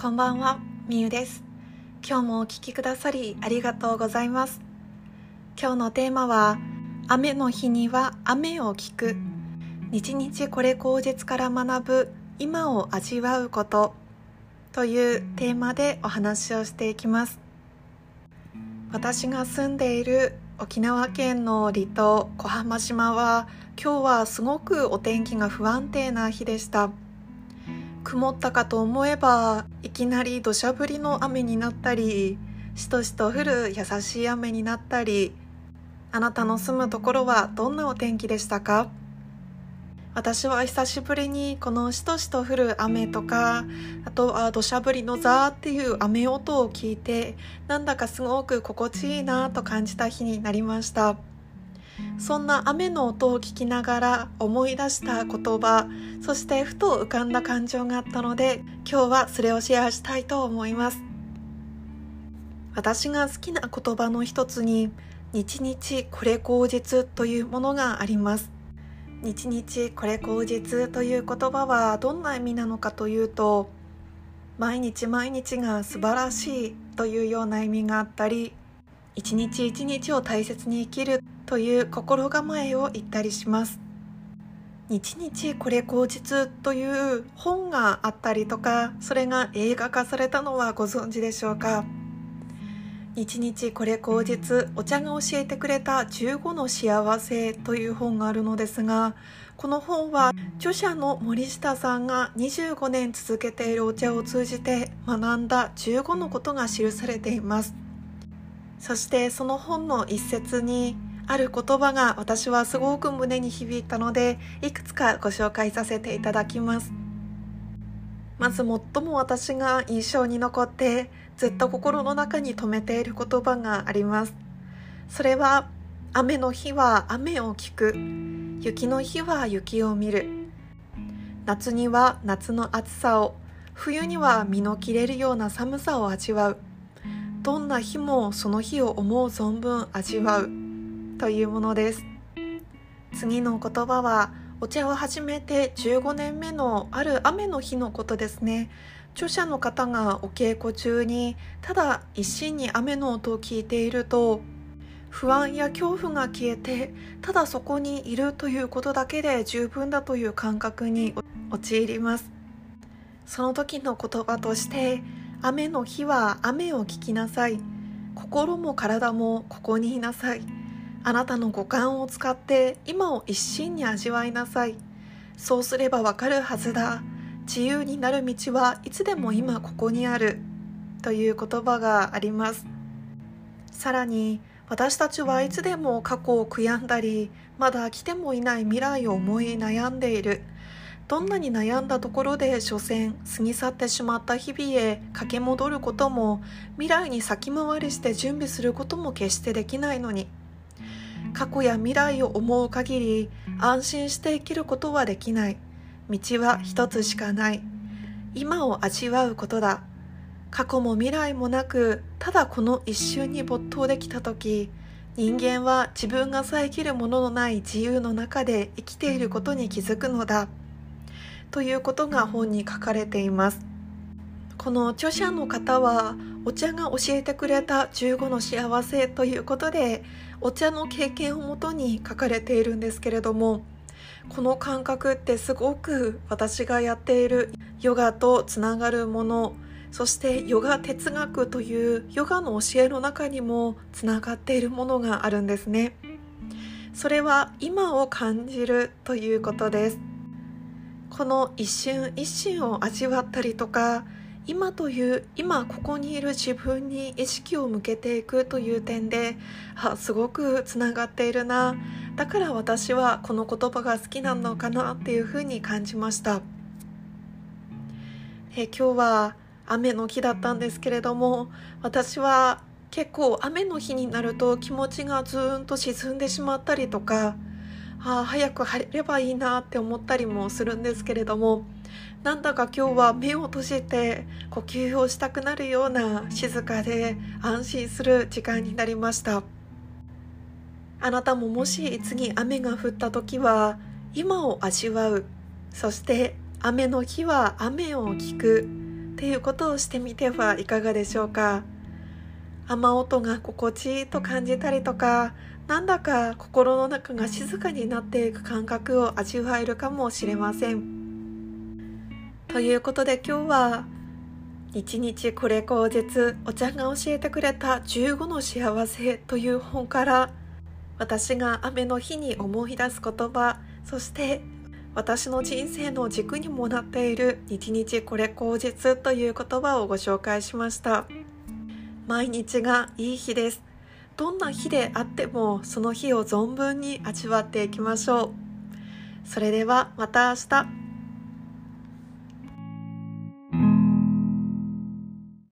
こんばんは、みゆです。今日もお聴きくださりありがとうございます。今日のテーマは、雨の日には雨を聞く。日々これ口実から学ぶ今を味わうことというテーマでお話をしていきます。私が住んでいる沖縄県の離島小浜島は今日はすごくお天気が不安定な日でした。曇ったかと思えばいきなり土砂降りの雨になったりしとしと降る優しい雨になったりあなたの住むところはどんなお天気でしたか？私は久しぶりにこのしとしと降る雨とかあとは土砂降りのザーっていう雨音を聞いてなんだかすごく心地いいなと感じた日になりました。そんな雨の音を聞きながら思い出した言葉そしてふと浮かんだ感情があったので今日はそれをシェアしたいと思います。私が好きな言葉の一つに日々これ口実というものがあります。日々これ口実という言葉はどんな意味なのかというと毎日毎日が素晴らしいというような意味があったり一日一日を大切に生きるという心構えを言ったりします。日々これ口実という本があったりとかそれが映画化されたのはご存知でしょうか？日々これ口実お茶が教えてくれた15の幸せという本があるのですがこの本は著者の森下さんが25年続けているお茶を通じて学んだ15のことが記されています。そしてその本の一節にある言葉が私はすごく胸に響いたのでいくつかご紹介させていただきます。まず最も私が印象に残ってずっと心の中に留めている言葉があります。それは雨の日は雨を聞く。雪の日は雪を見る。夏には夏の暑さを。冬には身の切れるような寒さを味わう。どんな日もその日を思う存分味わう。というものです。次の言葉はお茶を始めて15年目のある雨の日のことですね。著者の方がお稽古中にただ一心に雨の音を聞いていると不安や恐怖が消えてただそこにいるということだけで十分だという感覚に陥ります。その時の言葉として雨の日は雨を聞きなさい。心も体もここにいなさい。あなたの五感を使って今を一心に味わいなさい。そうすればわかるはずだ。自由になる道はいつでも今ここにある。という言葉があります。さらに私たちはいつでも過去を悔やんだりまだ来てもいない未来を思い悩んでいる。どんなに悩んだところで所詮過ぎ去ってしまった日々へ駆け戻ることも未来に先回りして準備することも決してできないのに。過去や未来を思う限り安心して生きることはできない。道は一つしかない。今を味わうことだ。過去も未来もなくただこの一瞬に没頭できた時人間は自分が遮るもののない自由の中で生きていることに気づくのだ。ということが本に書かれています。この著者の方はお茶が教えてくれた15の幸せということでお茶の経験をもとに書かれているんですけれどもこの感覚ってすごく私がやっているヨガとつながるものそしてヨガ哲学というヨガの教えの中にもつながっているものがあるんですね。それは今を感じるということです。この一瞬一瞬を味わったりとか今という今ここにいる自分に意識を向けていくという点であすごくつながっているな。だから私はこの言葉が好きなのかなっていうふうに感じました。え今日は雨の日だったんですけれども私は結構雨の日になると気持ちがずーんと沈んでしまったりとかあ早く晴れればいいなって思ったりもするんですけれどもなんだか今日は目を閉じて呼吸をしたくなるような静かで安心する時間になりました。あなたももし次雨が降った時は今を味わう。そして雨の日は雨を聞く。っていうことをしてみてはいかがでしょうか雨音が心地いいと感じたりとかなんだか心の中が静かになっていく感覚を味わえるかもしれません。ということで今日は日日これ口実お茶が教えてくれた15の幸せという本から私が雨の日に思い出す言葉そして私の人生の軸にもなっている日日これ口実という言葉をご紹介しました。毎日がいい日です。どんな日であってもその日を存分に味わっていきましょう。それではまた明日。